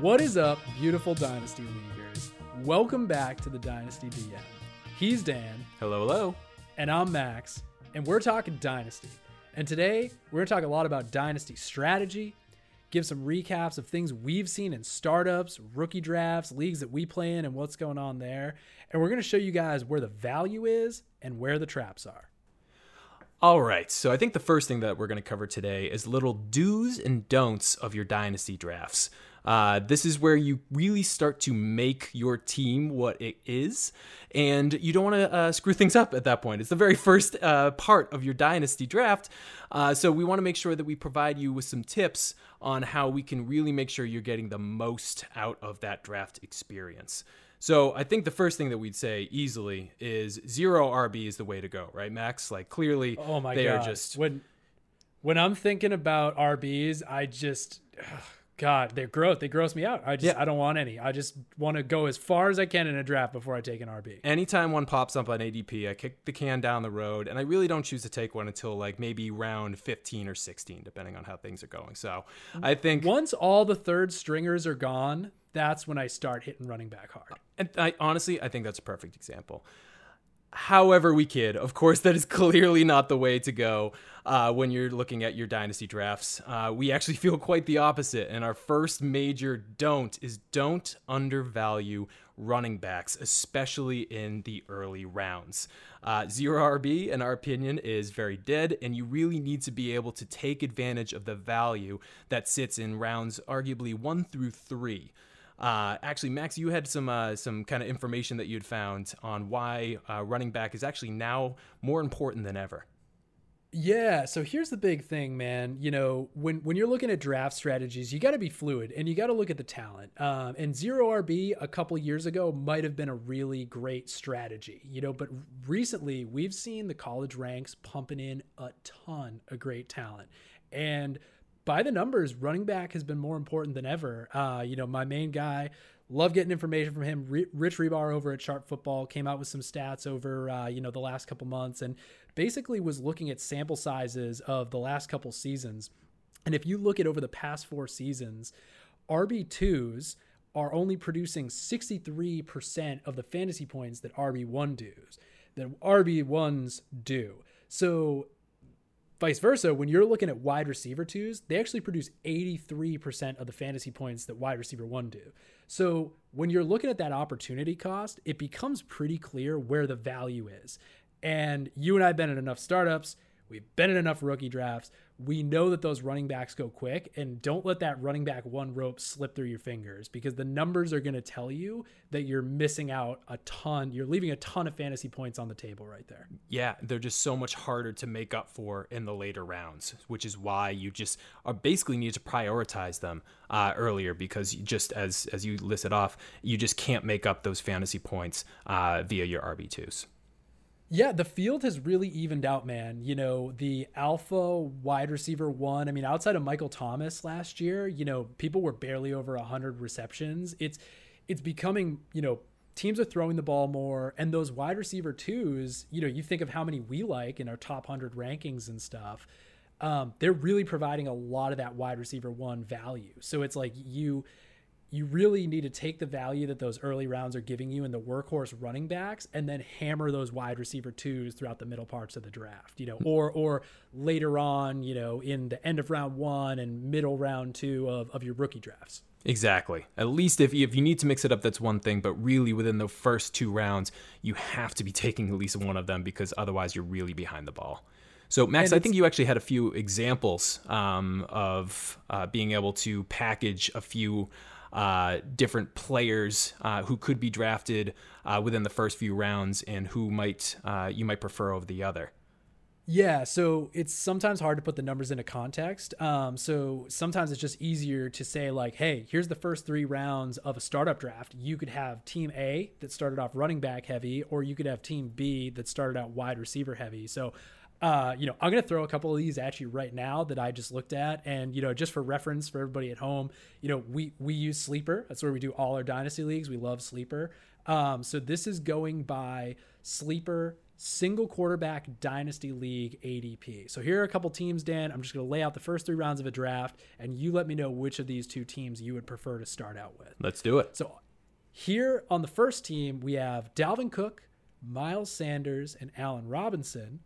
What is up, beautiful Dynasty Leaguers? Welcome back to the Dynasty DM. He's Dan, Hello, hello. and I'm Max, and we're talking Dynasty. And today, we're going to talk a lot about Dynasty strategy, give some recaps of things we've seen in startups, rookie drafts, leagues that we play in, and what's going on there. And we're going to show you guys where the value is and where the traps are. All right, so I think the first thing that we're going to cover today is little do's and don'ts of your dynasty drafts. Uh, this is where you really start to make your team what it is, and you don't want to uh, screw things up at that point. It's the very first uh, part of your dynasty draft, uh, so we want to make sure that we provide you with some tips on how we can really make sure you're getting the most out of that draft experience. So I think the first thing that we'd say easily is zero RB is the way to go, right, Max? Like clearly, Oh my they god! are just when when I'm thinking about RBs, I just ugh, God, they're gross. They gross me out. I just Yeah. I don't want any. I just want to go as far as I can in a draft before I take an RB. anytime one pops up on ADP, I kick the can down the road, and I really don't choose to take one until like maybe round 15 or 16, depending on how things are going. So I think, Once all the third stringers are gone, that's when I start hitting running back hard. and I honestly, I think that's a perfect example. However, we kid. Of course, that is clearly not the way to go uh, when you're looking at your dynasty drafts. Uh, we actually feel quite the opposite. And our first major don't is don't undervalue running backs, especially in the early rounds. Uh, zero RB, in our opinion, is very dead, and you really need to be able to take advantage of the value that sits in rounds arguably one through three. Uh, actually, Max, you had some uh, some kind of information that you'd found on why uh, running back is actually now more important than ever. Yeah, so here's the big thing, man. You know, when when you're looking at draft strategies, you got to be fluid and you got to look at the talent. Um, and zero RB a couple years ago might have been a really great strategy, you know. But recently, we've seen the college ranks pumping in a ton of great talent, and by the numbers, running back has been more important than ever. Uh, you know, my main guy, love getting information from him. Rich Hribar over at Sharp Football came out with some stats over, uh, you know, the last couple months and basically was looking at sample sizes of the last couple seasons. And if you look at over the past four seasons, RB2s are only producing 63% of the fantasy points that RB1 does, that RB1s do. So vice versa, when you're looking at wide receiver twos, they actually produce 83% of the fantasy points that wide receiver one do. So when you're looking at that opportunity cost, it becomes pretty clear where the value is. And you and I have been in enough startups, we've been in enough rookie drafts. We know that those running backs go quick, and don't let that running back one rope slip through your fingers because the numbers are going to tell you that you're missing out a ton. You're leaving a ton of fantasy points on the table right there. Yeah, they're just so much harder to make up for in the later rounds, which is why you just are basically need to prioritize them uh, earlier because just as as you listed off, you just can't make up those fantasy points uh, via your RB twos. Yeah, the field has really evened out, man. You know, the alpha wide receiver one, I mean, outside of Michael Thomas last year, you know, people were barely over 100 receptions. It's it's becoming, you know, teams are throwing the ball more and those wide receiver twos, you know, you think of how many we like in our top 100 rankings and stuff. Um, they're really providing a lot of that wide receiver one value. So it's like you you really need to take the value that those early rounds are giving you in the workhorse running backs and then hammer those wide receiver twos throughout the middle parts of the draft, you know, or or later on, you know, in the end of round one and middle round two of, of your rookie drafts. Exactly. At least if you, if you need to mix it up, that's one thing. But really, within the first two rounds, you have to be taking at least one of them because otherwise, you're really behind the ball. So, Max, I think you actually had a few examples um, of uh, being able to package a few uh, different players uh, who could be drafted uh, within the first few rounds and who might uh, you might prefer over the other. Yeah, so it's sometimes hard to put the numbers into context. Um, so sometimes it's just easier to say like, hey, here's the first three rounds of a startup draft. You could have Team A that started off running back heavy, or you could have Team B that started out wide receiver heavy. So, uh, you know, I'm gonna throw a couple of these at you right now that I just looked at, and you know, just for reference for everybody at home, you know, we we use Sleeper. That's where we do all our dynasty leagues. We love Sleeper. Um, so this is going by Sleeper single quarterback dynasty league ADP. So here are a couple teams, Dan. I'm just going to lay out the first three rounds of a draft, and you let me know which of these two teams you would prefer to start out with. Let's do it. So here on the first team, we have Dalvin Cook, Miles Sanders, and Allen Robinson.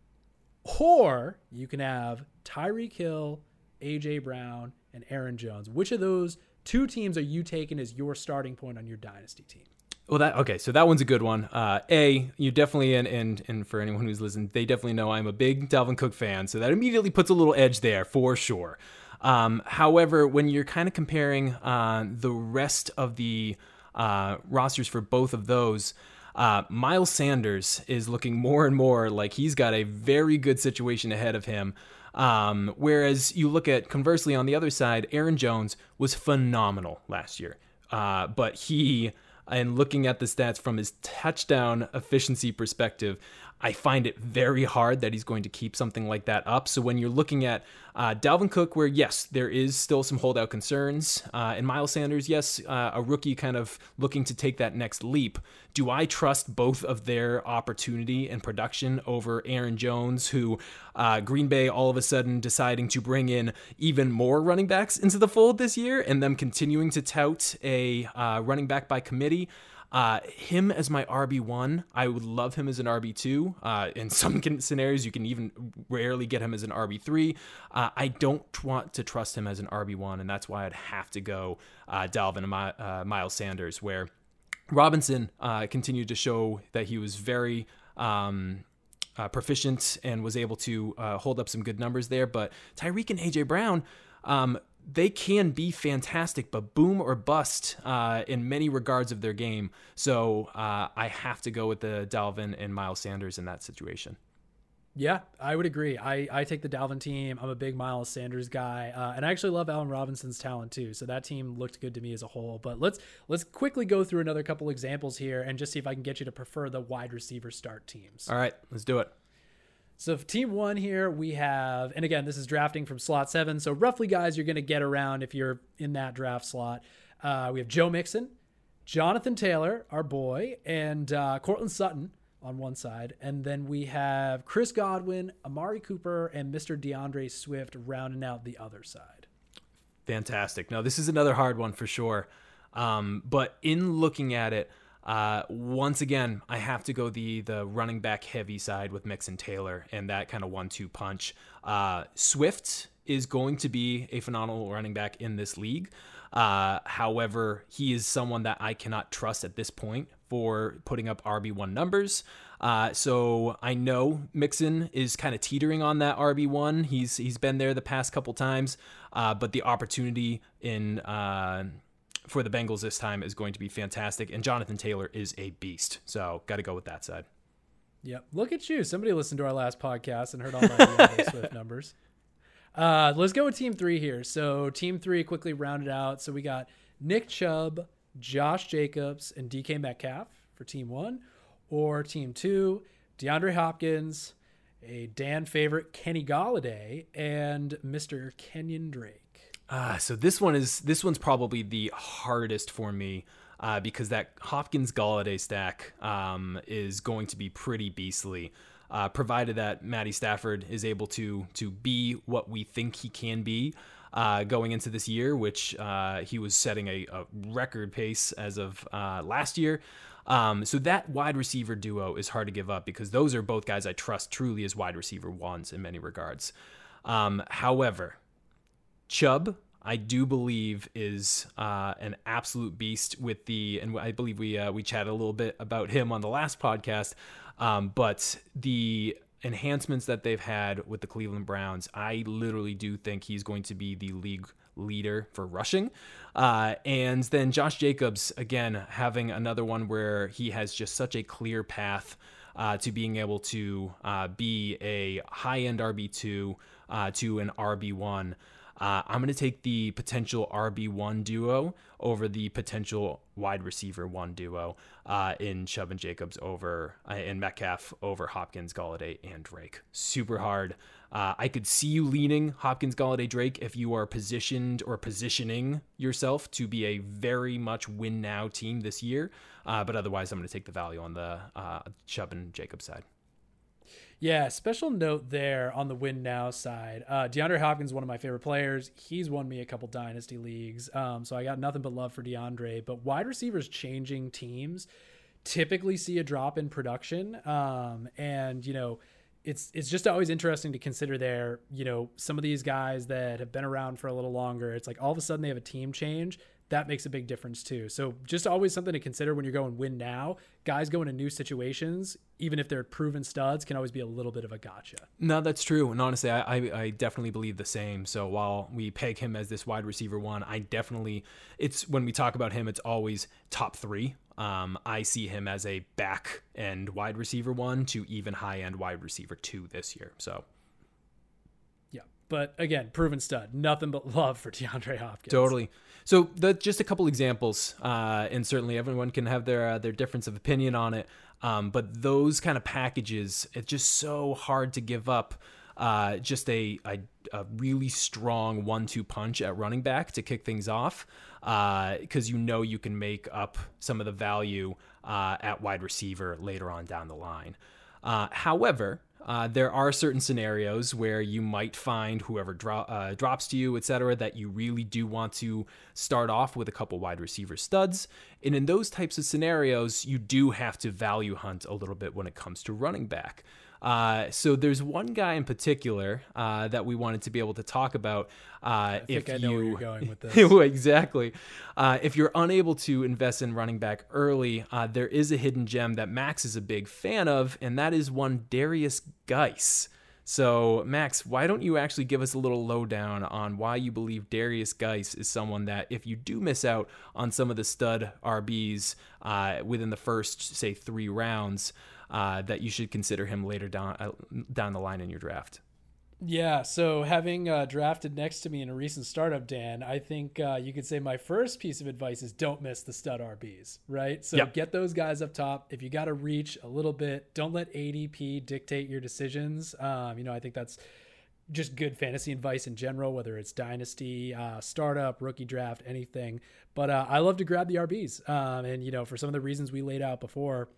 Or you can have Tyreek Hill, AJ Brown, and Aaron Jones. Which of those two teams are you taking as your starting point on your dynasty team? Well, that okay. So that one's a good one. Uh, a, you definitely and and and for anyone who's listened, they definitely know I'm a big Dalvin Cook fan, so that immediately puts a little edge there for sure. Um, however, when you're kind of comparing uh, the rest of the uh, rosters for both of those, uh, Miles Sanders is looking more and more like he's got a very good situation ahead of him. Um, whereas you look at conversely on the other side, Aaron Jones was phenomenal last year, uh, but he and looking at the stats from his touchdown efficiency perspective, I find it very hard that he's going to keep something like that up. So when you're looking at uh, Dalvin Cook, where yes, there is still some holdout concerns, uh, and Miles Sanders, yes, uh, a rookie kind of looking to take that next leap. Do I trust both of their opportunity and production over Aaron Jones, who uh, Green Bay all of a sudden deciding to bring in even more running backs into the fold this year, and them continuing to tout a uh, running back by committee? Uh, him as my RB1, I would love him as an RB2. Uh, in some scenarios, you can even rarely get him as an RB3. Uh, I don't want to trust him as an RB1, and that's why I'd have to go uh, Dalvin and My, uh, Miles Sanders, where Robinson uh, continued to show that he was very. Um, proficient and was able to uh, hold up some good numbers there. But Tyreek and AJ Brown, um, they can be fantastic, but boom or bust uh, in many regards of their game. So uh, I have to go with the Dalvin and Miles Sanders in that situation. Yeah, I would agree. I, I take the Dalvin team. I'm a big Miles Sanders guy, uh, and I actually love Allen Robinson's talent too. So that team looked good to me as a whole. But let's let's quickly go through another couple examples here and just see if I can get you to prefer the wide receiver start teams. All right, let's do it. So team one here we have, and again this is drafting from slot seven. So roughly, guys, you're going to get around if you're in that draft slot. Uh, we have Joe Mixon, Jonathan Taylor, our boy, and uh, Courtland Sutton on one side, and then we have Chris Godwin, Amari Cooper, and Mr. DeAndre Swift rounding out the other side. Fantastic. Now this is another hard one for sure, um, but in looking at it. Uh, once again, I have to go the the running back heavy side with Mixon Taylor and that kind of one two punch. Uh, Swift is going to be a phenomenal running back in this league. Uh, however, he is someone that I cannot trust at this point for putting up RB1 numbers. Uh, so I know Mixon is kind of teetering on that RB1. He's he's been there the past couple times, uh, but the opportunity in uh, for the Bengals this time is going to be fantastic. And Jonathan Taylor is a beast. So got to go with that side. Yep. Look at you. Somebody listened to our last podcast and heard all my Swift numbers. Uh, let's go with team three here. So team three quickly rounded out. So we got Nick Chubb, Josh Jacobs, and DK Metcalf for team one, or team two, DeAndre Hopkins, a Dan favorite Kenny Golladay, and Mr. Kenyon Drake. Ah, so this one is this one's probably the hardest for me uh, because that Hopkins Golladay stack um, is going to be pretty beastly. Uh, provided that Matty Stafford is able to to be what we think he can be uh, going into this year, which uh, he was setting a, a, record pace as of uh, last year. Um, so that wide receiver duo is hard to give up because those are both guys I trust truly as wide receiver ones in many regards. Um, however, Chubb, I do believe is uh, an absolute beast with the, and I believe we uh, we chatted a little bit about him on the last podcast, um, but the enhancements that they've had with the Cleveland Browns, I literally do think he's going to be the league leader for rushing. Uh, and then Josh Jacobs, again, having another one where he has just such a clear path uh, to being able to uh, be a high end RB2 uh, to an RB1. Uh, I'm going to take the potential RB1 duo over the potential wide receiver one duo uh, in Chubb and Jacobs over uh, in Metcalf over Hopkins, Golladay, and Drake. Super hard. Uh, I could see you leaning Hopkins, Golladay, Drake if you are positioned or positioning yourself to be a very much win now team this year. Uh, but otherwise, I'm going to take the value on the uh, Chubb and Jacobs side. Yeah, special note there on the win now side. Uh, DeAndre Hopkins, one of my favorite players. He's won me a couple dynasty leagues, um, so I got nothing but love for DeAndre. But wide receivers changing teams typically see a drop in production, um, and you know it's it's just always interesting to consider there you know some of these guys that have been around for a little longer it's like all of a sudden they have a team change that makes a big difference too. So just always something to consider when you're going win now. Guys go into new situations even if they're proven studs can always be a little bit of a gotcha. No that's true. And honestly I, I, I definitely believe the same. So while we peg him as this wide receiver one i definitely it's when we talk about him it's always top three. Um, I see him as a back end wide receiver one to even high end wide receiver two this year. So, but again, proven stud. Nothing but love for DeAndre Hopkins. Totally. So, just a couple examples, uh, and certainly everyone can have their uh, their difference of opinion on it. Um, but those kind of packages, it's just so hard to give up. Uh, just a, a, a really strong one-two punch at running back to kick things off because uh, you know you can make up some of the value uh, at wide receiver later on down the line. Uh, however, uh, there are certain scenarios where you might find whoever dro- uh, drops to you, etc., that you really do want to start off with a couple wide receiver studs. And in those types of scenarios, you do have to value hunt a little bit when it comes to running back. Uh, so there's one guy in particular uh, that we wanted to be able to talk about. Uh, if you going with this, exactly. Uh, if you're unable to invest in running back early, uh, there is a hidden gem that Max is a big fan of, and that is one Darius Guice. So, Max, why don't you actually give us a little lowdown on why you believe Darius Guice is someone that, if you do miss out on some of the stud RBs uh, within the first, say, three rounds, uh, that you should consider him later down uh, down the line in your draft. Yeah, so having uh, drafted next to me in a recent startup, Dan, I think uh, you could say my first piece of advice is don't miss the stud RBs, right? So yep. get those guys up top. If you got to reach a little bit, don't let ADP dictate your decisions. Um, you know, I think that's just good fantasy advice in general, whether it's dynasty, uh, startup, rookie draft, anything. But uh, I love to grab the RBs, um, and you know, for some of the reasons we laid out before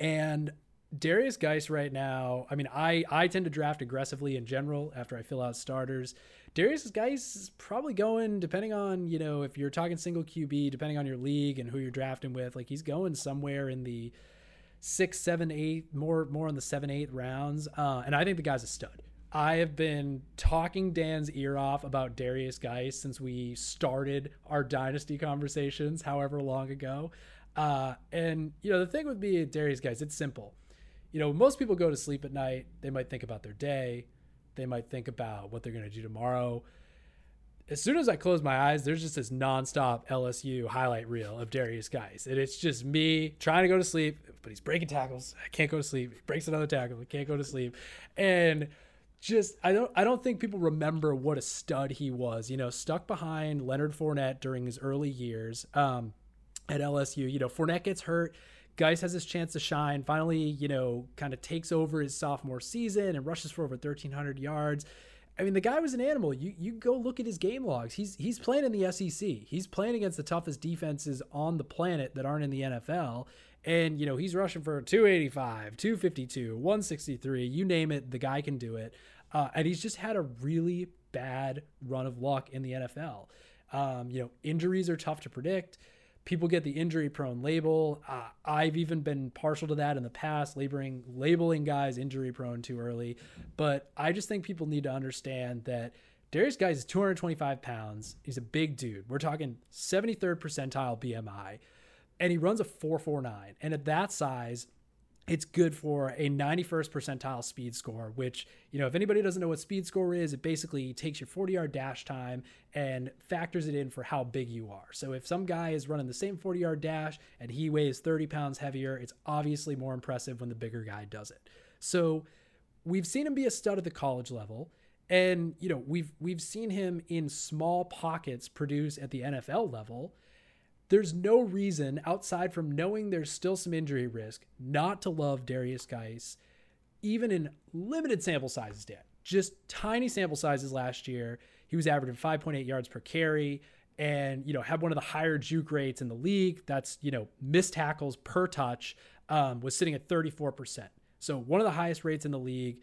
and Darius Guice right now, I mean, I, I tend to draft aggressively in general after I fill out starters. Darius Guice is probably going, depending on, you know, if you're talking single QB, depending on your league and who you're drafting with, like he's going somewhere in the six, seven, eight, more more on the seven, eight rounds. Uh, and I think the guy's a stud. I have been talking Dan's ear off about Darius Guice since we started our dynasty conversations, however long ago. Uh, and you know, the thing with me, and Darius Guice, it's simple. You know, most people go to sleep at night. They might think about their day. They might think about what they're going to do tomorrow. As soon as I close my eyes, there's just this nonstop LSU highlight reel of Darius Guice. and it's just me trying to go to sleep, but he's breaking tackles. I can't go to sleep. He breaks another tackle. I can't go to sleep, and just I don't I don't think people remember what a stud he was. You know, stuck behind Leonard Fournette during his early years. Um, at LSU. You know, Fournette gets hurt. Guice has his chance to shine. Finally, you know, kind of takes over his sophomore season and rushes for over 1,300 yards. I mean, the guy was an animal. You you go look at his game logs. He's he's playing in the SEC. He's playing against the toughest defenses on the planet that aren't in the NFL. And you know, he's rushing for 285, 252, 163, you name it, the guy can do it. Uh, and he's just had a really bad run of luck in the NFL. Um, you know, injuries are tough to predict people get the injury prone label. Uh, I've even been partial to that in the past, labeling labeling guys injury prone too early. But I just think people need to understand that Darius Guice is 225 pounds. He's a big dude. We're talking 73rd percentile BMI, and he runs a 449. And at that size, it's good for a 91st percentile speed score, which, you know, if anybody doesn't know what speed score is, it basically takes your 40 yard dash time and factors it in for how big you are. So if some guy is running the same 40 yard dash and he weighs 30 pounds heavier, it's obviously more impressive when the bigger guy does it. So we've seen him be a stud at the college level. And, you know, we've we've seen him in small pockets produce at the NFL level there's no reason outside from knowing there's still some injury risk not to love Darius Guice, even in limited sample sizes, Dan. Just tiny sample sizes last year. He was averaging 5.8 yards per carry and, you know, had one of the higher juke rates in the league. That's, you know, missed tackles per touch um, was sitting at 34%. So one of the highest rates in the league.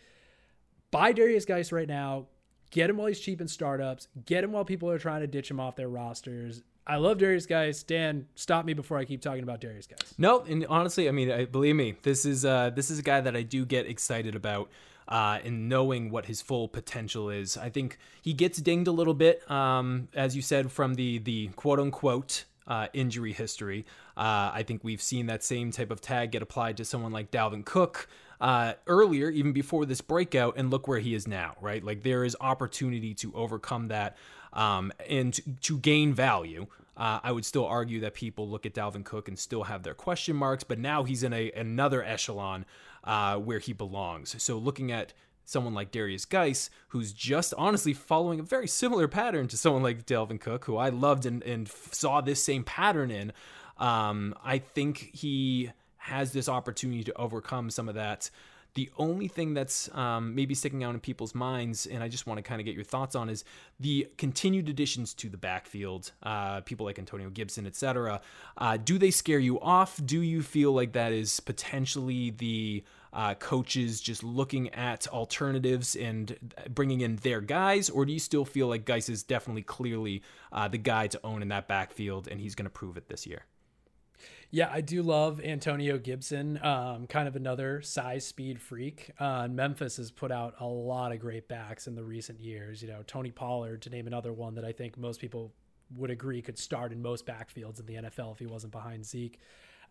Buy Darius Guice right now. Get him while he's cheap in startups. Get him while people are trying to ditch him off their rosters. I love Darius Guice. Dan, stop me before I keep talking about Darius Guice. No, and honestly, I mean, I, believe me, this is uh, this is a guy that I do get excited about. Uh, knowing what his full potential is, I think he gets dinged a little bit, um, as you said, from the the quote unquote uh, injury history. Uh, I think we've seen that same type of tag get applied to someone like Dalvin Cook uh, earlier, even before this breakout, and look where he is now, right? Like there is opportunity to overcome that um, and to, gain value. Uh, I would still argue that people look at Dalvin Cook and still have their question marks, but now he's in a another echelon uh, where he belongs. So looking at someone like Darius Guice, who's just honestly following a very similar pattern to someone like Dalvin Cook, who I loved and, and saw this same pattern in. Um, I think he has this opportunity to overcome some of that. The only thing that's um, maybe sticking out in people's minds, and I just want to kind of get your thoughts on, is the continued additions to the backfield. Uh, people like Antonio Gibson, etc. Uh, do they scare you off? Do you feel like that is potentially the uh, coaches just looking at alternatives and bringing in their guys, or do you still feel like Guice is definitely clearly uh, the guy to own in that backfield, and he's going to prove it this year? Yeah, I do love Antonio Gibson, um, kind of another size speed freak. Uh, Memphis has put out a lot of great backs in the recent years. You know, Tony Pollard, to name another one that I think most people would agree could start in most backfields in the NFL if he wasn't behind Zeke.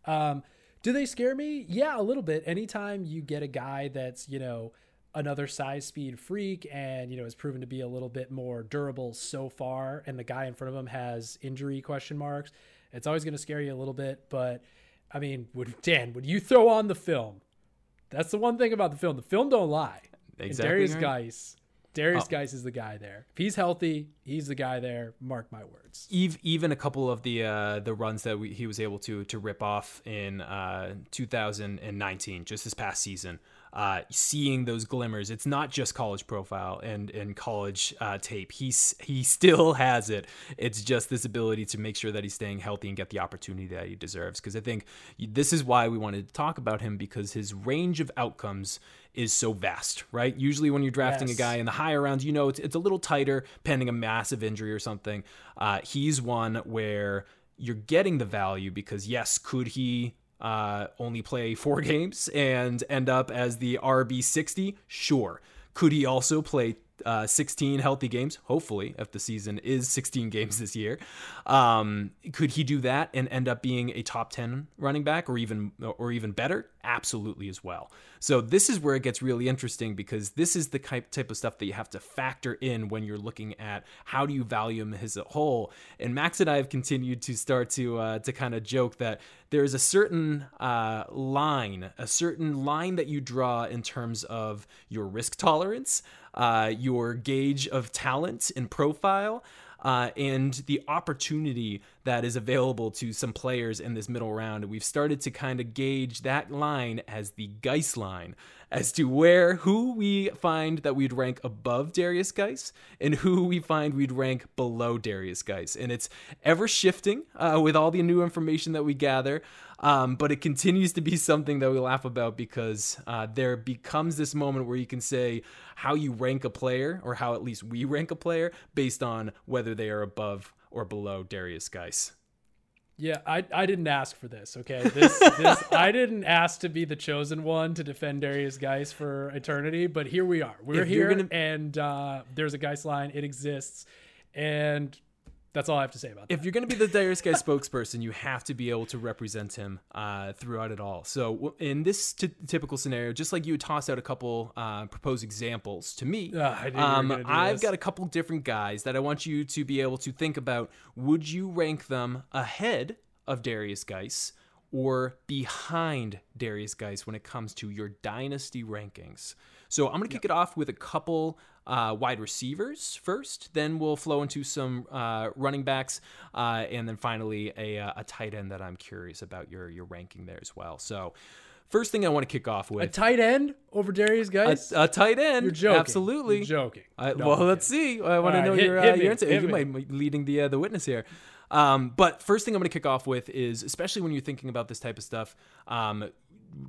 Um, do they scare me? Yeah, a little bit. Anytime you get a guy that's, you know, another size speed freak and, you know, has proven to be a little bit more durable so far, and the guy in front of him has injury question marks, it's always going to scare you a little bit. But I mean, would Dan, would you throw on the film? That's the one thing about the film. The film don't lie. Exactly. And Darius right. Guice Darius oh. Guice is the guy there. If he's healthy, he's the guy there. Mark my words. Even a couple of the uh, the runs that we, he was able to to rip off in uh, 2019, just this past season, uh, seeing those glimmers. It's not just college profile and and college uh, tape. He's he still has it. It's just this ability to make sure that he's staying healthy and get the opportunity that he deserves. Because I think this is why we wanted to talk about him because his range of outcomes is so vast, right? Usually, when you're drafting yes. a guy in the higher rounds, you know it's, it's a little tighter, pending a massive injury or something. Uh, he's one where you're getting the value because, yes, could he uh, only play four games and end up as the RB60? Sure. Could he also play uh, 16 healthy games, hopefully, if the season is 16 games this year. Um, could he do that and end up being a top 10 running back or even or even better? Absolutely as well. So this is where it gets really interesting because this is the type of stuff that you have to factor in when you're looking at how do you value him as a whole. And Max and I have continued to start to uh, to kind of joke that there's a certain uh, line, a certain line that you draw in terms of your risk tolerance uh, your gauge of talent and profile. Uh, and the opportunity that is available to some players in this middle round. We've started to kind of gauge that line as the Guice line as to where who we find that we'd rank above Darius Guice and who we find we'd rank below Darius Guice. And it's ever shifting uh, with all the new information that we gather. Um, but it continues to be something that we laugh about because uh, there becomes this moment where you can say how you rank a player, or how at least we rank a player, based on whether they are above or below Darius Guice. Yeah, I, I didn't ask for this. Okay, this this I didn't ask to be the chosen one to defend Darius Guice for eternity, but here we are. We're if here, gonna... and uh, there's a Guice line. It exists, and that's all I have to say about that. If you're going to be the Guice spokesperson, you have to be able to represent him uh, throughout it all. So in this t- typical scenario, just like you tossed out a couple uh, proposed examples to me, uh, um, I've got a couple different guys that I want you to be able to think about. Would you rank them ahead of Darius Guice or behind Darius Guice when it comes to your dynasty rankings? So I'm going to kick yep. it off with a couple uh, wide receivers first. Then we'll flow into some uh, running backs, uh, and then finally a, uh, a tight end that I'm curious about your your ranking there as well. So. First thing I want to kick off with a tight end over Darius Guice. A, a tight end, You're joking. absolutely. You're joking. I, no, well, let's see. I want to know hit, your, hit uh, your answer. You might be leading the uh, the witness here. Um, but first thing I'm going to kick off with is, especially when you're thinking about this type of stuff, um,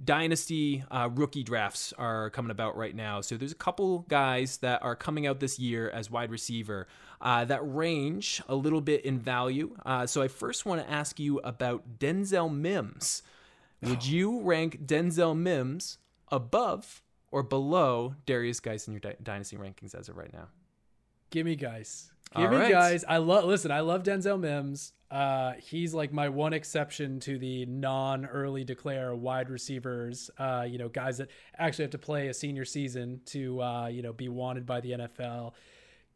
dynasty uh, rookie drafts are coming about right now. So there's a couple guys that are coming out this year as wide receiver uh, that range a little bit in value. Uh, so I first want to ask you about Denzel Mims. Would you rank Denzel Mims above or below Darius Guice in your dynasty rankings as of right now? Give me Guice. Give All me right. Guice. I love. Listen, I love Denzel Mims. Uh, he's like my one exception to the non-early declare wide receivers. Uh, you know, guys that actually have to play a senior season to uh, you know be wanted by the NFL.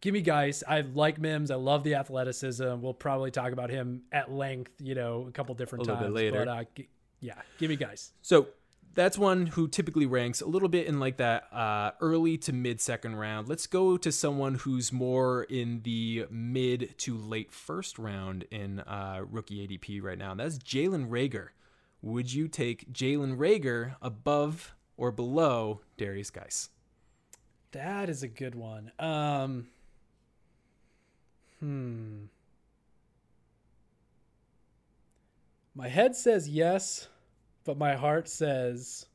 Give me Guice. I like Mims. I love the athleticism. We'll probably talk about him at length. You know, a couple different A little times. bit later. But uh, g- yeah, give me Guice. So that's one who typically ranks a little bit in like that uh, early to mid second round. Let's go to someone who's more in the mid to late first round in uh, rookie ADP right now. That's Jalen Reagor. Would you take Jalen Reagor above or below Darius Guice? That is a good one. Um, hmm. My head says yes, but my heart says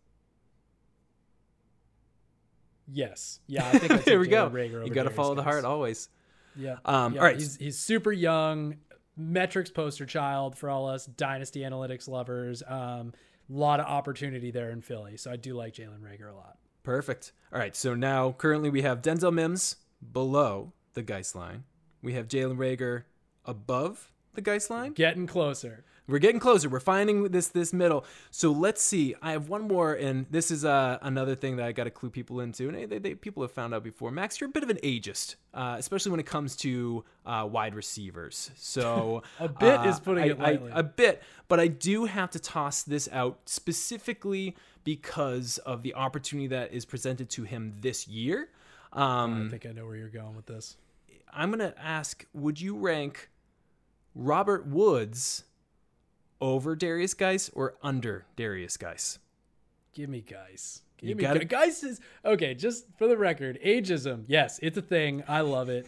yes. Yeah, I think there we go. Reagor You got to follow the heart always. Yeah. Um, yeah, all right. He's he's super young, metrics poster child for all us dynasty analytics lovers. Um, lot of opportunity there in Philly, so I do like Jalen Reagor a lot. Perfect. All right. So now currently we have Denzel Mims below the Guice line. We have Jalen Rager above the Guice line. Getting closer. We're getting closer. We're finding this this middle. So let's see. I have one more, and this is uh, another thing that I got to clue people into. And they, they, people have found out before. Max, you're a bit of an ageist, uh, especially when it comes to uh, wide receivers. So A bit uh, is putting I- it lightly. a bit, but I do have to toss this out specifically because of the opportunity that is presented to him this year. Um, I think I know where you're going with this. I'm going to ask would you rank Robert Woods over Darius Guice or under Darius Guice? Give me Guice. You Give me gotta- guys is okay. Just for the record, ageism. Yes, it's a thing. I love it.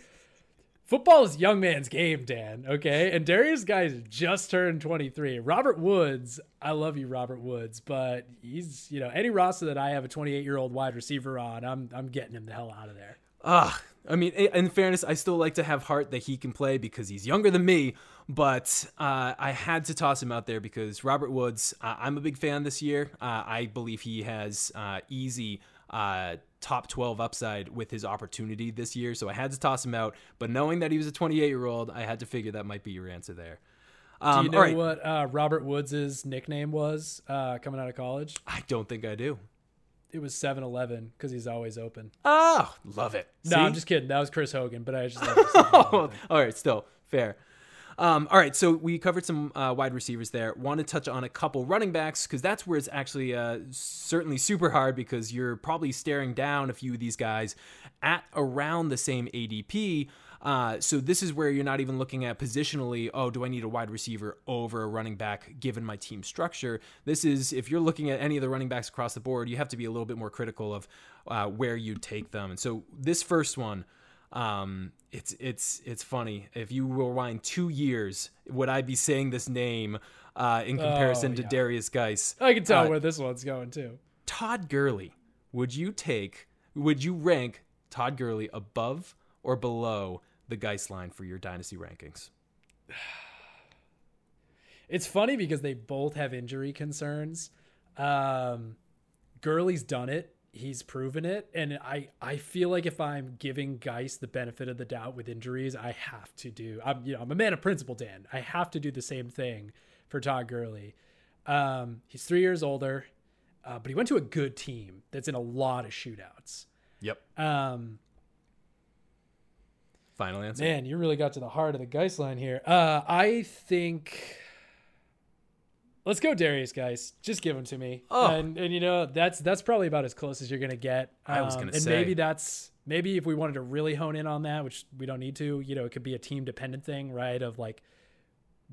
Football is young man's game, Dan. Okay, and Darius Guice just turned 23. Robert Woods, I love you, Robert Woods, but he's you know any roster that I have a 28 year old wide receiver on, I'm I'm getting him the hell out of there. Ah, I mean, in fairness, I still like to have heart that he can play because he's younger than me. But uh, I had to toss him out there because Robert Woods, uh, I'm a big fan this year. Uh, I believe he has uh, easy uh, top 12 upside with his opportunity this year. So I had to toss him out. But knowing that he was a 28 year old, I had to figure that might be your answer there. Do Um, you know all right. what uh, Robert Woods' nickname was uh, coming out of college? I don't think I do. It was 7-Eleven because he's always open. Oh, love it. No, I'm just kidding. That was Chris Hogan, but I just love the 7-Eleven thing. all right, still fair. Um, all right, so we covered some uh, wide receivers there. Want to touch on a couple running backs because that's where it's actually uh, certainly super hard because you're probably staring down a few of these guys at around the same ADP. Uh, so this is where you're not even looking at positionally. Oh, do I need a wide receiver over a running back given my team structure? This is if you're looking at any of the running backs across the board, you have to be a little bit more critical of uh, where you take them. And so this first one. Um, it's it's it's funny. If you rewind two years, would I be saying this name uh, in comparison to yeah. Darius Guice? I can tell Uh, where this one's going too. Todd Gurley. Would you take? Would you rank Todd Gurley above or below the Guice line for your dynasty rankings? It's funny because they both have injury concerns. Um, Gurley's done it. He's proven it. And I, I feel like if I'm giving Guice the benefit of the doubt with injuries, I have to do I'm you know, I'm a man of principle, Dan. I have to do the same thing for Todd Gurley. Um, he's three years older, uh, but he went to a good team that's in a lot of shootouts. Yep. Um, Final answer. Man, you really got to the heart of the Guice line here. Uh, I think. Let's go, Darius, Guice. Just give him to me. Oh. And and you know that's that's probably about as close as you're gonna get. I was Um, gonna and say. maybe that's maybe if we wanted to really hone in on that, which we don't need to. You know, it could be a team dependent thing, right? Of like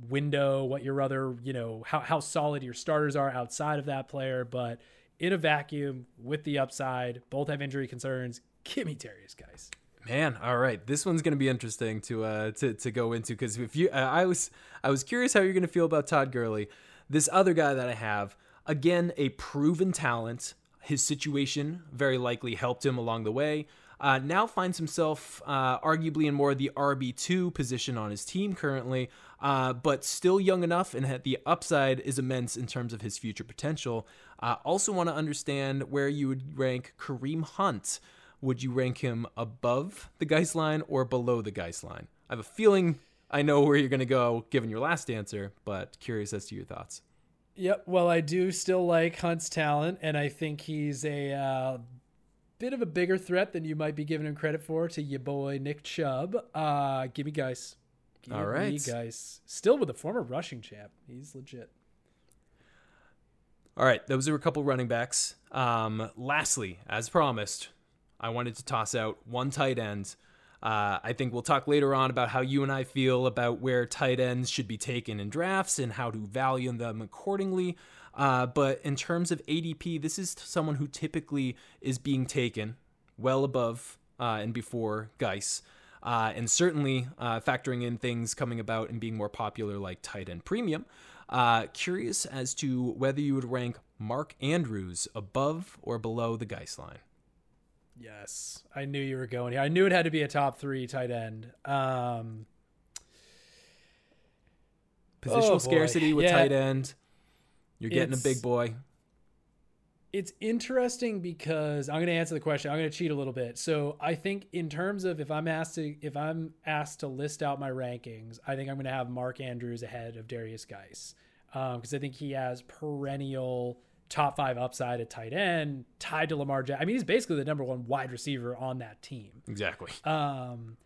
window, what your other, you know, how how solid your starters are outside of that player. But in a vacuum with the upside, both have injury concerns. Give me Darius, Guice. Man, all right. This one's going to be interesting to uh to, to go into because if you, uh, I was I was curious how you're going to feel about Todd Gurley. This other guy that I have, again, a proven talent. His situation very likely helped him along the way. Uh, now finds himself uh, arguably in more of the RB2 position on his team currently, uh, but still young enough and the upside is immense in terms of his future potential. Uh, also, want to understand where you would rank Kareem Hunt. Would you rank him above the Guice line or below the Guice line? I have a feeling I know where you're going to go given your last answer, but curious as to your thoughts. Yep. Well, I do still like Hunt's talent, and I think he's a uh, bit of a bigger threat than you might be giving him credit for to your boy Nick Chubb. Uh, give me Guice. Give All right. me Guice. Still with a former rushing champ. He's legit. All right, those are a couple running backs. Um, lastly, as promised, I wanted to toss out one tight end. Uh, I think we'll talk later on about how you and I feel about where tight ends should be taken in drafts and how to value them accordingly. Uh, but in terms of ADP, this is someone who typically is being taken well above uh, and before Guice. Uh, and certainly uh, factoring in things coming about and being more popular like tight end premium. Uh, curious as to whether you would rank Mark Andrews above or below the Guice line. Yes, I knew you were going here. I knew it had to be a top three tight end. Um, Positional Oh, scarcity with Yeah. tight end. You're getting a big boy. it's interesting because I'm going to answer the question. I'm going to cheat a little bit. So I think in terms of if I'm asked to if I'm asked to list out my rankings, I think I'm going to have Mark Andrews ahead of Darius Guice because I think he has perennial top five upside at tight end tied to Lamar Jackson. I mean, he's basically the number one wide receiver on that team. Exactly. Um,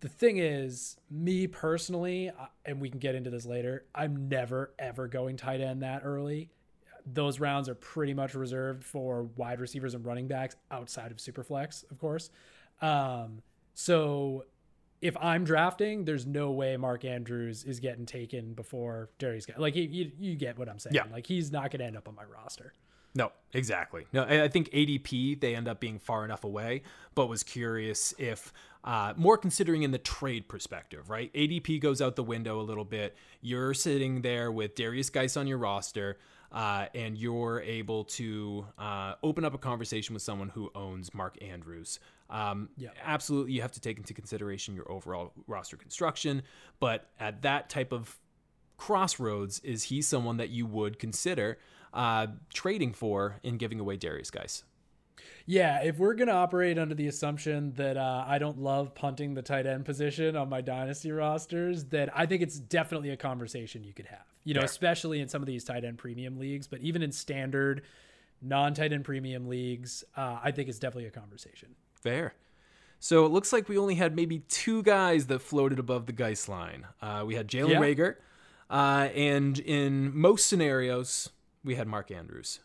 the thing is, me personally, and we can get into this later, I'm never ever going tight end that early. Those rounds are pretty much reserved for wide receivers and running backs outside of Superflex, of course. Um, so if I'm drafting, there's no way Mark Andrews is getting taken before Darius. Like you, you, you get what I'm saying. Yeah. Like he's not going to end up on my roster. No, exactly. No, I I think ADP they end up being far enough away, but was curious if uh, more considering in the trade perspective, right? ADP goes out the window a little bit. You're sitting there with Darius Guice on your roster, uh, and you're able to uh, open up a conversation with someone who owns Mark Andrews. Um, Yeah. absolutely, you have to take into consideration your overall roster construction, but at that type of crossroads, is he someone that you would consider uh, trading for in giving away Darius Guice? Yeah, if we're gonna operate under the assumption that uh, I don't love punting the tight end position on my dynasty rosters, then I think it's definitely a conversation you could have. You know, especially in some of these tight end premium leagues, but even in standard non-tight end premium leagues, uh, I think it's definitely a conversation. Fair. So it looks like we only had maybe two guys that floated above the Guice line. Uh, we had Jalen Yeah. Reagor, uh, and in most scenarios, we had Mark Andrews.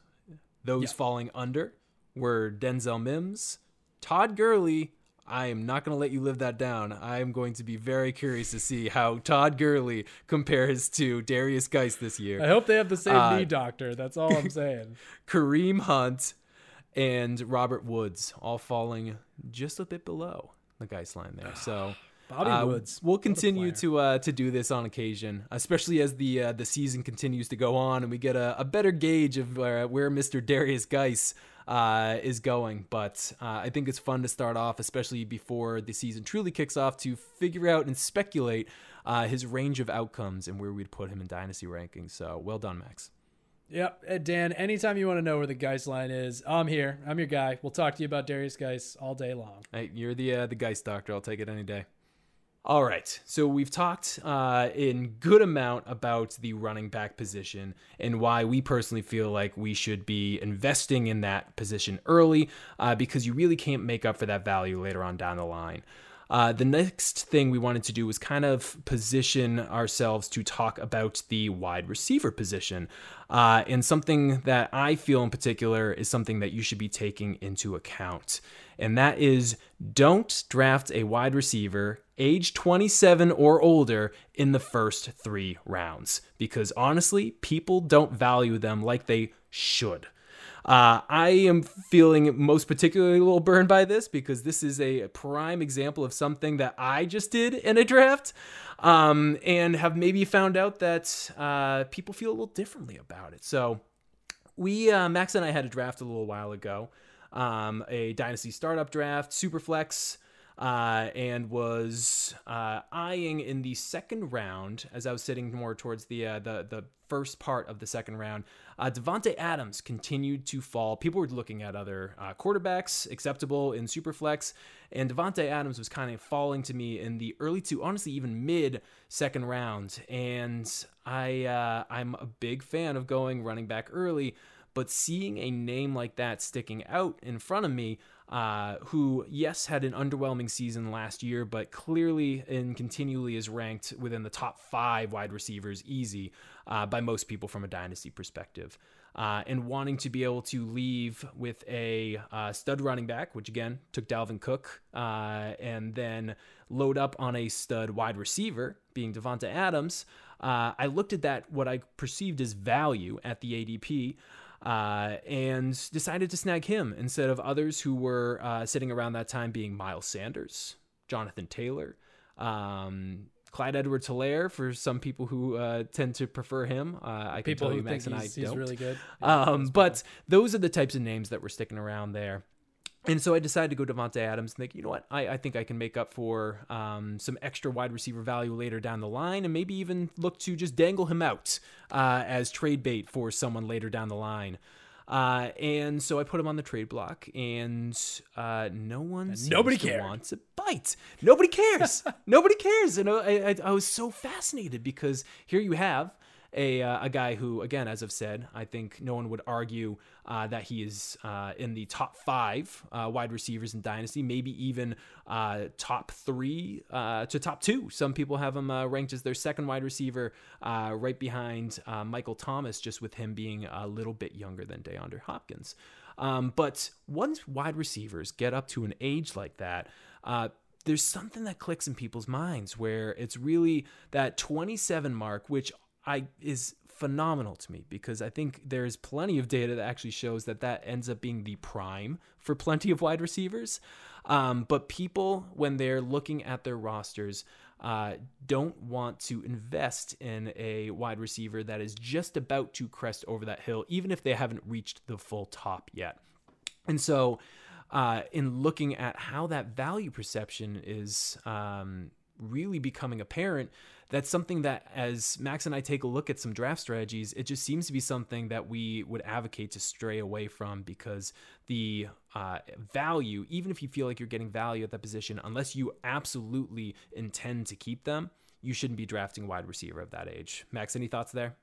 Those Yeah. falling under were Denzel Mims, Todd Gurley. I am not going to let you live that down. I am going to be very curious to see how Todd Gurley compares to Darius Guice this year. I hope they have the same Uh, knee doctor. That's all I'm saying. Kareem Hunt and Robert Woods all falling just a bit below the Guice line there. So Bobby uh, Woods. we'll continue to uh, to do this on occasion, especially as the uh, the season continues to go on and we get a, a better gauge of where Mr. Darius Guice uh, is going. But uh, I think it's fun to start off, especially before the season truly kicks off, to figure out and speculate uh, his range of outcomes and where we'd put him in dynasty rankings. So well done, Max. Yep, uh, Dan. Anytime you want to know where the Guice line is, I'm here. I'm your guy. We'll talk to you about Darius Guice all day long. Hey, you're the uh, the Guice doctor. I'll take it any day. All right, so we've talked uh, in good amount about the running back position and why we personally feel like we should be investing in that position early uh, because you really can't make up for that value later on down the line. Uh, the next thing we wanted to do was kind of position ourselves to talk about the wide receiver position. Uh, and something that I feel in particular is something that you should be taking into account. And that is don't draft a wide receiver age 27 or older in the first three rounds. Because honestly, people don't value them like they should. Uh, I am feeling most particularly a little burned by this because this is a prime example of something that I just did in a draft um, and have maybe found out that uh, people feel a little differently about it. So we, uh, Max and I had a draft a little while ago, um, a dynasty startup draft, Superflex uh, and was uh, eyeing in the second round as I was sitting more towards the uh, the the first part of the second round. Uh, Davante Adams continued to fall. People were looking at other uh, quarterbacks acceptable in Superflex, and Davante Adams was kind of falling to me in the early to honestly even mid second round. And I uh, I'm a big fan of going running back early, but seeing a name like that sticking out in front of me uh, who, yes, had an underwhelming season last year, but clearly and continually is ranked within the top five wide receivers easy uh, by most people from a dynasty perspective. Uh, and wanting to be able to leave with a uh, stud running back, which again took Dalvin Cook, uh, and then load up on a stud wide receiver, being Davante Adams. Uh, I looked at that, what I perceived as value at the ADP uh, and decided to snag him instead of others who were uh, sitting around that time being Miles Sanders, Jonathan Taylor, um, Clyde Edwards Helaire for some people who uh, tend to prefer him. Uh, I people can tell you, Max and he's, I he's don't. really good. Um, but those are the types of names that were sticking around there. And so I decided to go Davante Adams and think, you know what, I, I think I can make up for um, some extra wide receiver value later down the line, and maybe even look to just dangle him out uh, as trade bait for someone later down the line. Uh, and so I put him on the trade block, and uh, no one nobody seems to cared. want to bite. Nobody cares. nobody cares. And I, I, I was so fascinated because here you have a, uh, a guy who, again, as I've said, I think no one would argue uh, that he is uh, in the top five uh, wide receivers in Dynasty, maybe even uh, top three uh, to top two. Some people have him ranked as their second wide receiver, right behind Michael Thomas, just with him being a little bit younger than DeAndre Hopkins. Um, but once wide receivers get up to an age like that, there's something that clicks in people's minds where it's really that 27 mark, which I is phenomenal to me because I think there's plenty of data that actually shows that that ends up being the prime for plenty of wide receivers. Um, but people, when they're looking at their rosters, uh, don't want to invest in a wide receiver that is just about to crest over that hill, even if they haven't reached the full top yet. And so, uh, in looking at how that value perception is um, really becoming apparent, that's something that, as Max and I take a look at some draft strategies, it just seems to be something that we would advocate to stray away from because the uh, value, even if you feel like you're getting value at that position, unless you absolutely intend to keep them, you shouldn't be drafting wide receiver of that age. Max, any thoughts there?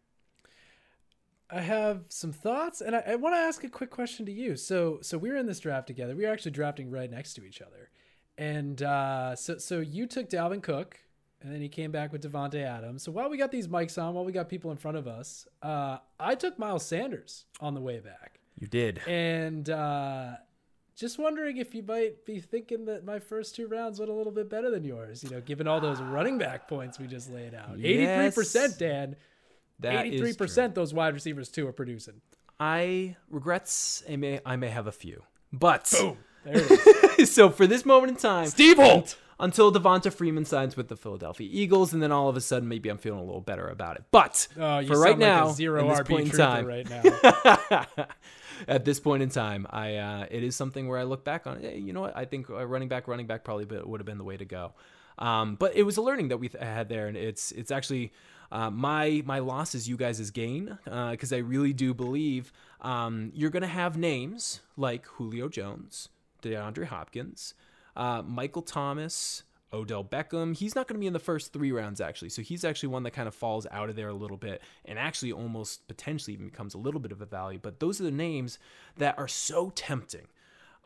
I have some thoughts, and I, I want to ask a quick question to you. So, so we're in this draft together. We are actually drafting right next to each other, and uh, so so you took Dalvin Cook, and then he came back with Davante Adams. So while we got these mics on, while we got people in front of us, uh, I took Miles Sanders on the way back, You did. and uh, just wondering if you might be thinking that my first two rounds went a little bit better than yours. You know, given all those running back points we just laid out, eighty-three percent, Dan. That is Eighty-three percent those wide receivers too are producing. I regrets. I may. I may have a few, but There it is. so for this moment in time, Steve Holt. until Devonta Freeman signs with the Philadelphia Eagles, and then all of a sudden maybe I'm feeling a little better about it. But Oh, you for sound right like now, a zero in this RB point in truther time, right now. at this point in time, I uh, it is something where I look back on. Hey, you know what? I think uh, running back, running back probably be- would have been the way to go. Um, but it was a learning that we th- had there, and it's it's actually uh, my my loss is you guys' gain because I really do believe um, you're gonna have names like Julio Jones, DeAndre Hopkins, uh, Michael Thomas. Odell Beckham, he's not going to be in the first three rounds, actually. So he's actually one that kind of falls out of there a little bit and actually almost potentially even becomes a little bit of a value. But those are the names that are so tempting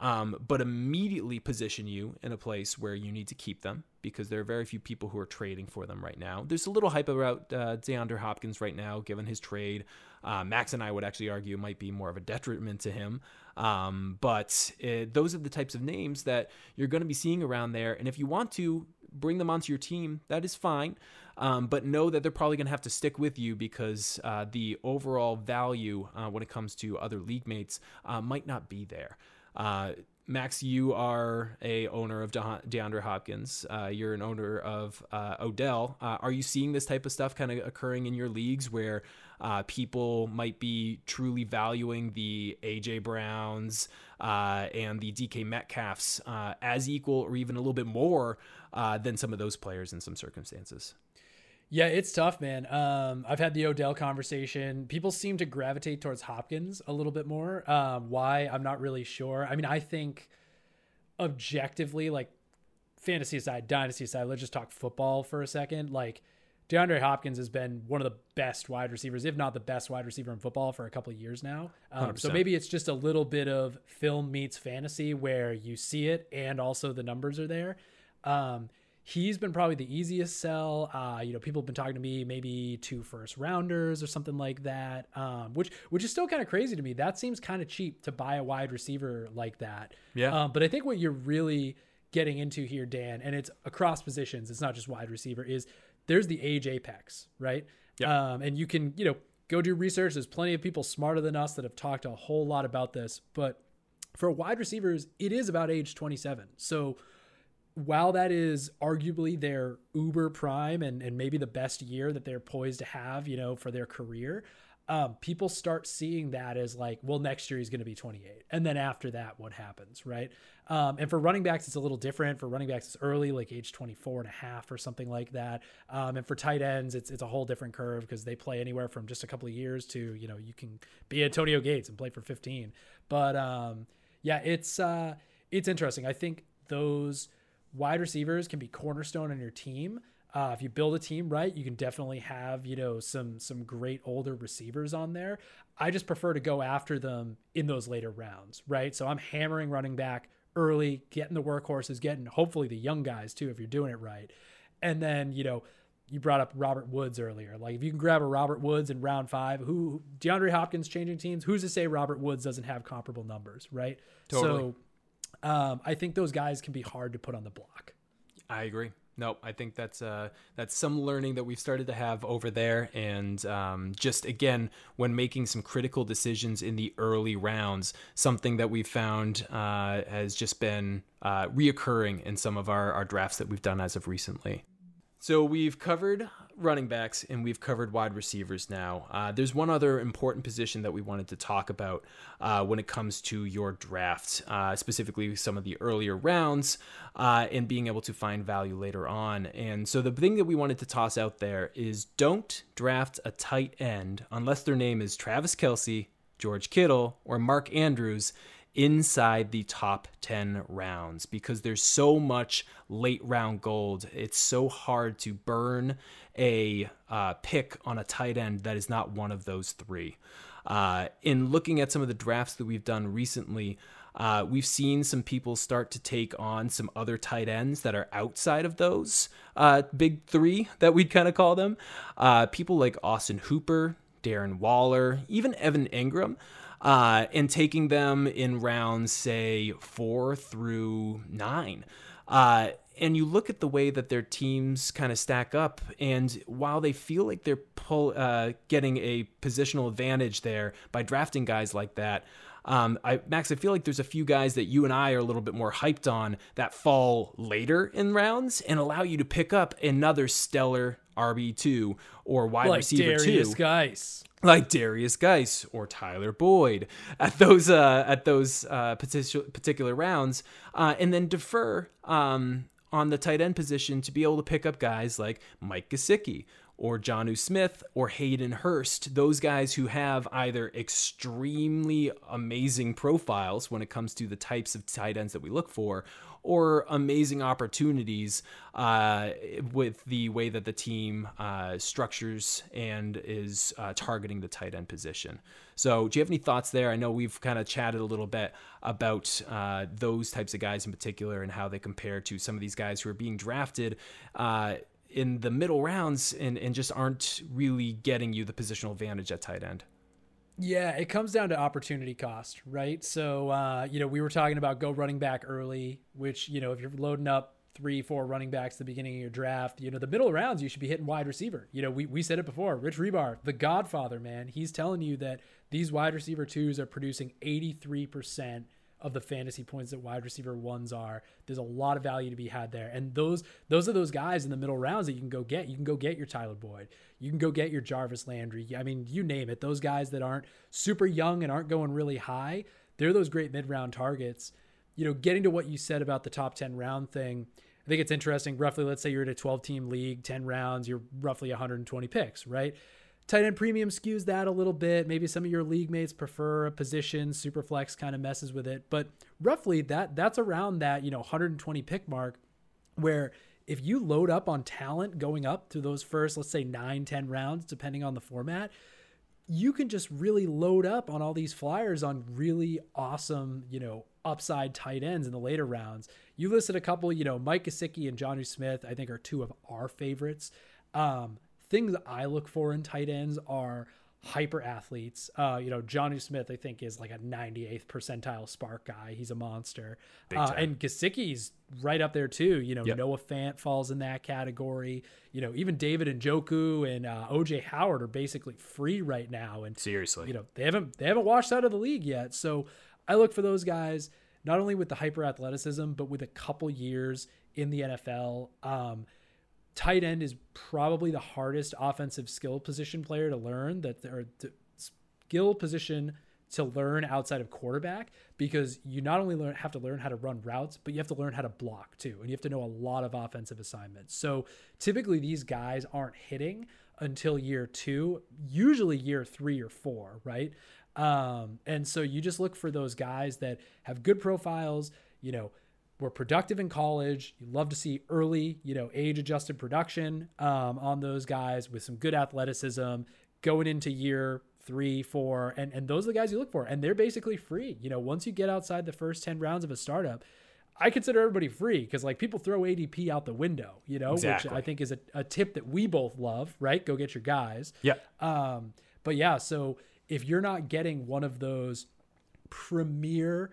um, but immediately position you in a place where you need to keep them because there are very few people who are trading for them right now. There's a little hype about uh, DeAndre Hopkins right now, given his trade. Uh, Max and I would actually argue might be more of a detriment to him. Um, but it, those are the types of names that you're going to be seeing around there. And if you want to bring them onto your team, that is fine. Um, but know that they're probably going to have to stick with you because uh, the overall value uh, when it comes to other league mates uh, might not be there. Uh, Max, you are a owner of DeAndre Hopkins. Uh, you're an owner of uh, Odell. Uh, are you seeing this type of stuff kind of occurring in your leagues where uh, people might be truly valuing the AJ Browns uh, and the DK Metcalfs as equal or even a little bit more than some of those players in some circumstances? Yeah, it's tough, man. Um, I've had the Odell conversation. People seem to gravitate towards Hopkins a little bit more. Um, why? I'm not really sure. I mean, I think objectively, like fantasy aside, dynasty aside, let's just talk football for a second. Like DeAndre Hopkins has been one of the best wide receivers, if not the best wide receiver in football for a couple of years now. Um, so maybe it's just a little bit of film meets fantasy where you see it and also the numbers are there. Um, he's been probably the easiest sell. Uh, you know, people have been talking to me maybe two first rounders or something like that, um, which which is still kind of crazy to me. That seems kind of cheap to buy a wide receiver like that. Yeah. Um, but I think what you're really getting into here, Dan, and it's across positions. It's not just wide receiver. Is there's the age apex, right? Yeah. Um, and you can you know go do research. There's plenty of people smarter than us that have talked a whole lot about this, but for wide receivers, it is about age 27. So while that is arguably their uber prime and, and maybe the best year that they're poised to have, you know, for their career, um, people start seeing that as like, well, next year he's going to be 28. And then after that, what happens, right? Um, and for running backs, it's a little different. For running backs, it's early, like age 24 and a half or something like that. Um, and for tight ends, it's, it's a whole different curve because they play anywhere from just a couple of years to, you know, you can be Antonio Gates and play for 15. But um, yeah, it's, uh, it's interesting. I think those – wide receivers can be cornerstone on your team. Uh, if you build a team right, you can definitely have you know some some great older receivers on there. I just prefer to go after them in those later rounds, right? So I'm hammering running back early, getting the workhorses, getting hopefully the young guys too if you're doing it right, and then you know you brought up Robert Woods earlier. Like if you can grab a Robert Woods in round five, who DeAndre Hopkins changing teams, who's to say Robert Woods doesn't have comparable numbers, right? Totally. So um, I think those guys can be hard to put on the block. I agree. No, I think that's uh, that's some learning that we've started to have over there, and um, just again when making some critical decisions in the early rounds, something that we've found uh, has just been uh, reoccurring in some of our, our drafts that we've done as of recently. So we've covered running backs and we've covered wide receivers now. Uh, there's one other important position that we wanted to talk about uh, when it comes to your draft, uh, specifically some of the earlier rounds uh, and being able to find value later on. And so the thing that we wanted to toss out there is don't draft a tight end unless their name is Travis Kelce, George Kittle, or Mark Andrews inside the top 10 rounds because there's so much late round gold. It's so hard to burn a uh, pick on a tight end that is not one of those three. Uh, in looking at some of the drafts that we've done recently, uh, we've seen some people start to take on some other tight ends that are outside of those uh, big three that we'd kind of call them. Uh, people like Austin Hooper, Darren Waller, even Evan Engram uh, and taking them in rounds, say, four through nine. Uh, and you look at the way that their teams kind of stack up, and while they feel like they're pull, uh, getting a positional advantage there by drafting guys like that, um, I, Max, I feel like there's a few guys that you and I are a little bit more hyped on that fall later in rounds and allow you to pick up another stellar RB two or wide like receiver Darius two, like Darius Guice or Tyler Boyd. At those uh, at those uh, particular particular rounds, uh, and then defer um, on the tight end position to be able to pick up guys like Mike Gesicki or Jonnu Smith or Hayden Hurst, those guys who have either extremely amazing profiles when it comes to the types of tight ends that we look for, or amazing opportunities uh, with the way that the team uh, structures and is uh, targeting the tight end position. So, do you have any thoughts there? I know we've kind of chatted a little bit about uh, those types of guys in particular and how they compare to some of these guys who are being drafted uh, in the middle rounds and, and just aren't really getting you the positional advantage at tight end. Yeah, it comes down to opportunity cost, right? So, uh, you know, we were talking about go running back early, which, you know, if you're loading up three, four running backs at the beginning of your draft, you know, the middle rounds, you should be hitting wide receiver. You know, we, we said it before. Rich Hribar, the godfather, man, he's telling you that these wide receiver twos are producing 83% of the fantasy points that wide receiver ones are. There's a lot of value to be had there. And those those are those guys in the middle rounds that you can go get. You can go get your Tyler Boyd. You can go get your Jarvis Landry. I mean, you name it. Those guys that aren't super young and aren't going really high, they're those great mid-round targets. You know, getting to what you said about the top 10 round thing, I think it's interesting. Roughly, let's say you're in a 12 team league, 10 rounds, you're roughly 120 picks, right? Tight end premium skews that a little bit. Maybe some of your league mates prefer a position. Superflex kind of messes with it, but roughly that that's around that you know 120 pick mark, where if you load up on talent going up to those first, let's say nine, 10 rounds, depending on the format, you can just really load up on all these flyers on really awesome, you know, upside tight ends in the later rounds. You listed a couple, you know, Mike Gesicki and Jonnu Smith, I think are two of our favorites. Um, things I look for in tight ends are hyper athletes. Uh, you know, Jonnu Smith, I think, is like a 98th percentile SPARQ guy. He's a monster. Uh, and Gesicki's right up there too. You know, yep. Noah Fant falls in that category. You know, even David Njoku and uh, OJ Howard are basically free right now. And seriously, you know, they haven't they haven't washed out of the league yet. So I look for those guys not only with the hyper athleticism, but with a couple years in the NFL. Um, tight end is probably the hardest offensive skill position player to learn that or skill position to learn outside of quarterback because you not only learn have to learn how to run routes but you have to learn how to block too and you have to know a lot of offensive assignments. So typically these guys aren't hitting until year two usually year three or four right? Um, and so you just look for those guys that have good profiles you know were productive in college. You love to see early, you know, age adjusted production um, on those guys with some good athleticism going into year three, four, and and those are the guys you look for, and they're basically free. You know, once you get outside the first ten rounds of a startup. I consider everybody free because like people throw ADP out the window, you know, exactly. which I think is a, a tip that we both love, right? Go get your guys. Yeah. Um, but yeah, so if you're not getting one of those premier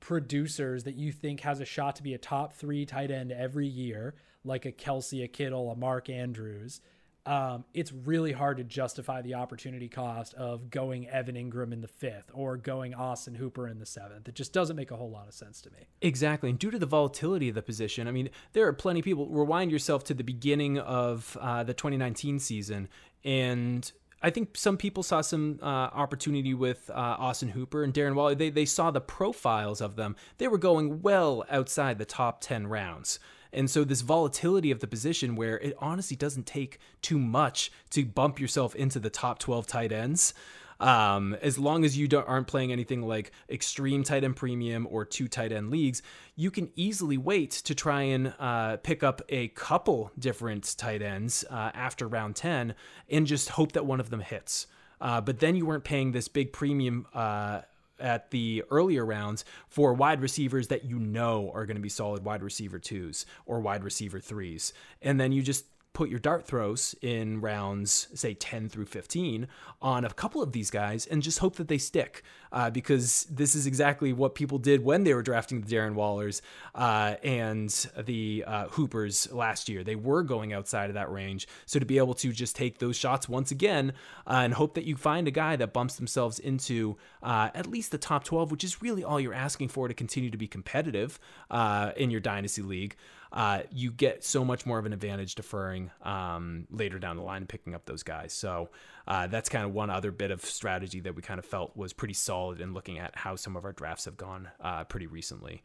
producers that you think has a shot to be a top three tight end every year, like a Kelce, a Kittle, a Mark Andrews, um, it's really hard to justify the opportunity cost of going Evan Engram in the fifth or going Austin Hooper in the seventh. It just doesn't make a whole lot of sense to me. Exactly. And due to the volatility of the position, I mean, there are plenty of people. Rewind yourself to the beginning of uh, the 2019 season, and I think some people saw some uh, opportunity with uh, Austin Hooper and Darren Waller. They, they saw the profiles of them. They were going well outside the top 10 rounds. And so, this volatility of the position where it honestly doesn't take too much to bump yourself into the top 12 tight ends. Um, as long as you aren't playing anything like extreme tight end premium or two tight end leagues, you can easily wait to try and uh, pick up a couple different tight ends uh, after round 10 and just hope that one of them hits. Uh, but then you weren't paying this big premium uh, at the earlier rounds for wide receivers that you know are going to be solid wide receiver twos or wide receiver threes. And then you just put your dart throws in rounds, say 10 through 15, on a couple of these guys and just hope that they stick. Uh, because this is exactly what people did when they were drafting the Darren Wallers uh, and the uh, Hoopers last year. They were going outside of that range. So to be able to just take those shots once again uh, and hope that you find a guy that bumps themselves into uh, at least the top 12, which is really all you're asking for to continue to be competitive uh, in your Dynasty League uh, you get so much more of an advantage deferring um, later down the line and picking up those guys. So uh, that's kind of one other bit of strategy that we kind of felt was pretty solid in looking at how some of our drafts have gone uh, pretty recently.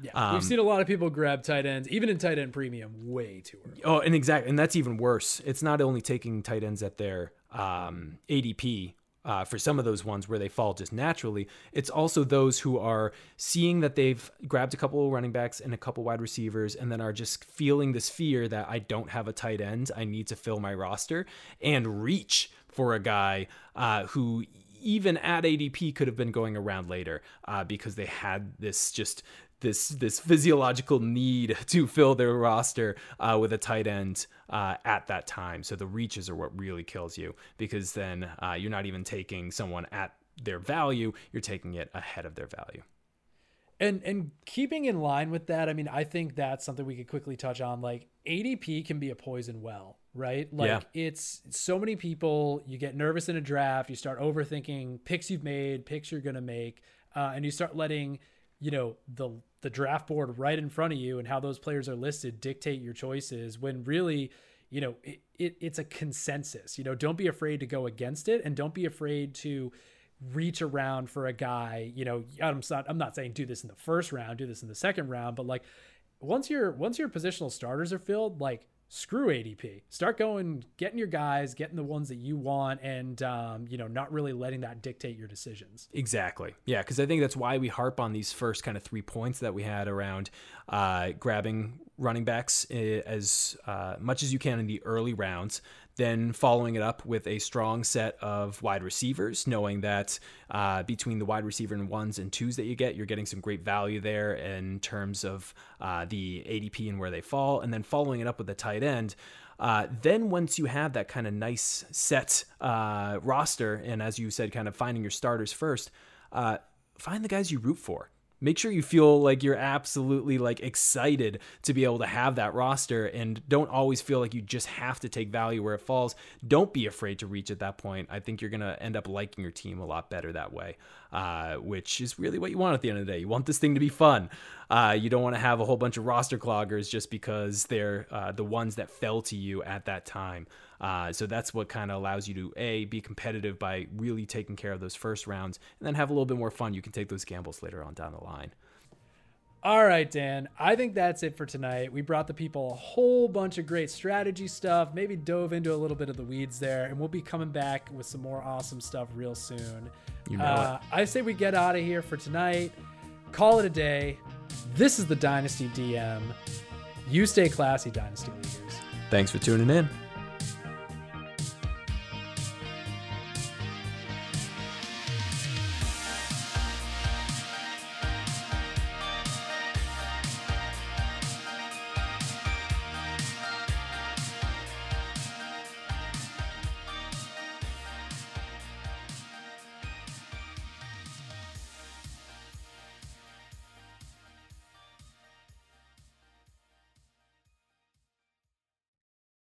Yeah, Um, we've seen a lot of people grab tight ends, even in tight end premium, way too early. Oh, and exactly, and that's even worse. It's not only taking tight ends at their um, ADP uh, for some of those ones where they fall just naturally. It's also those who are seeing that they've grabbed a couple of running backs and a couple wide receivers, and then are just feeling this fear that I don't have a tight end. I need to fill my roster and reach for a guy uh, who even at ADP could have been going around later uh, because they had this just this this physiological need to fill their roster uh, with a tight end uh, at that time. So the reaches are what really kills you because then uh, you're not even taking someone at their value; you're taking it ahead of their value. And and keeping in line with that, I mean, I think that's something we could quickly touch on. Like ADP can be a poison well, right? Like Yeah. it's so many people. You get nervous in a draft. You start overthinking picks you've made, picks you're gonna make, uh, and you start letting you know the the draft board right in front of you and how those players are listed dictate your choices. When really, you know, it, it it's a consensus. You know, don't be afraid to go against it, and don't be afraid to reach around for a guy. You know, I'm not I'm not saying do this in the first round, do this in the second round, but like once your once your positional starters are filled, like screw ADP. Start going, getting your guys, getting the ones that you want, and um, you know, not really letting that dictate your decisions. Exactly. Yeah, because I think that's why we harp on these first kind of three points that we had around uh, grabbing running backs eh, as uh, much as you can in the early rounds, then following it up with a strong set of wide receivers, knowing that uh, between the wide receiver and ones and twos that you get, you're getting some great value there in terms of uh, the ADP and where they fall, and then following it up with a tight end. Uh, then once you have that kind of nice set uh, roster, and as you said, kind of finding your starters first, uh, find the guys you root for. Make sure you feel like you're absolutely like excited to be able to have that roster, and don't always feel like you just have to take value where it falls. Don't be afraid to reach at that point. I think you're gonna end up liking your team a lot better that way, uh, which is really what you want at the end of the day. You want this thing to be fun. Uh, you don't want to have a whole bunch of roster cloggers just because they're uh, the ones that fell to you at that time. Uh, so that's what kind of allows you to a be competitive by really taking care of those first rounds, and then have a little bit more fun. You can take those gambles later on down the line. All right, Dan. I think that's it for tonight. We brought the people a whole bunch of great strategy stuff, maybe dove into a little bit of the weeds there, and we'll be coming back with some more awesome stuff real soon. You know uh, I say we get out of here for tonight. Call it a day. This is the Dynasty DM. You stay classy, Dynasty Leaguers. Thanks for tuning in.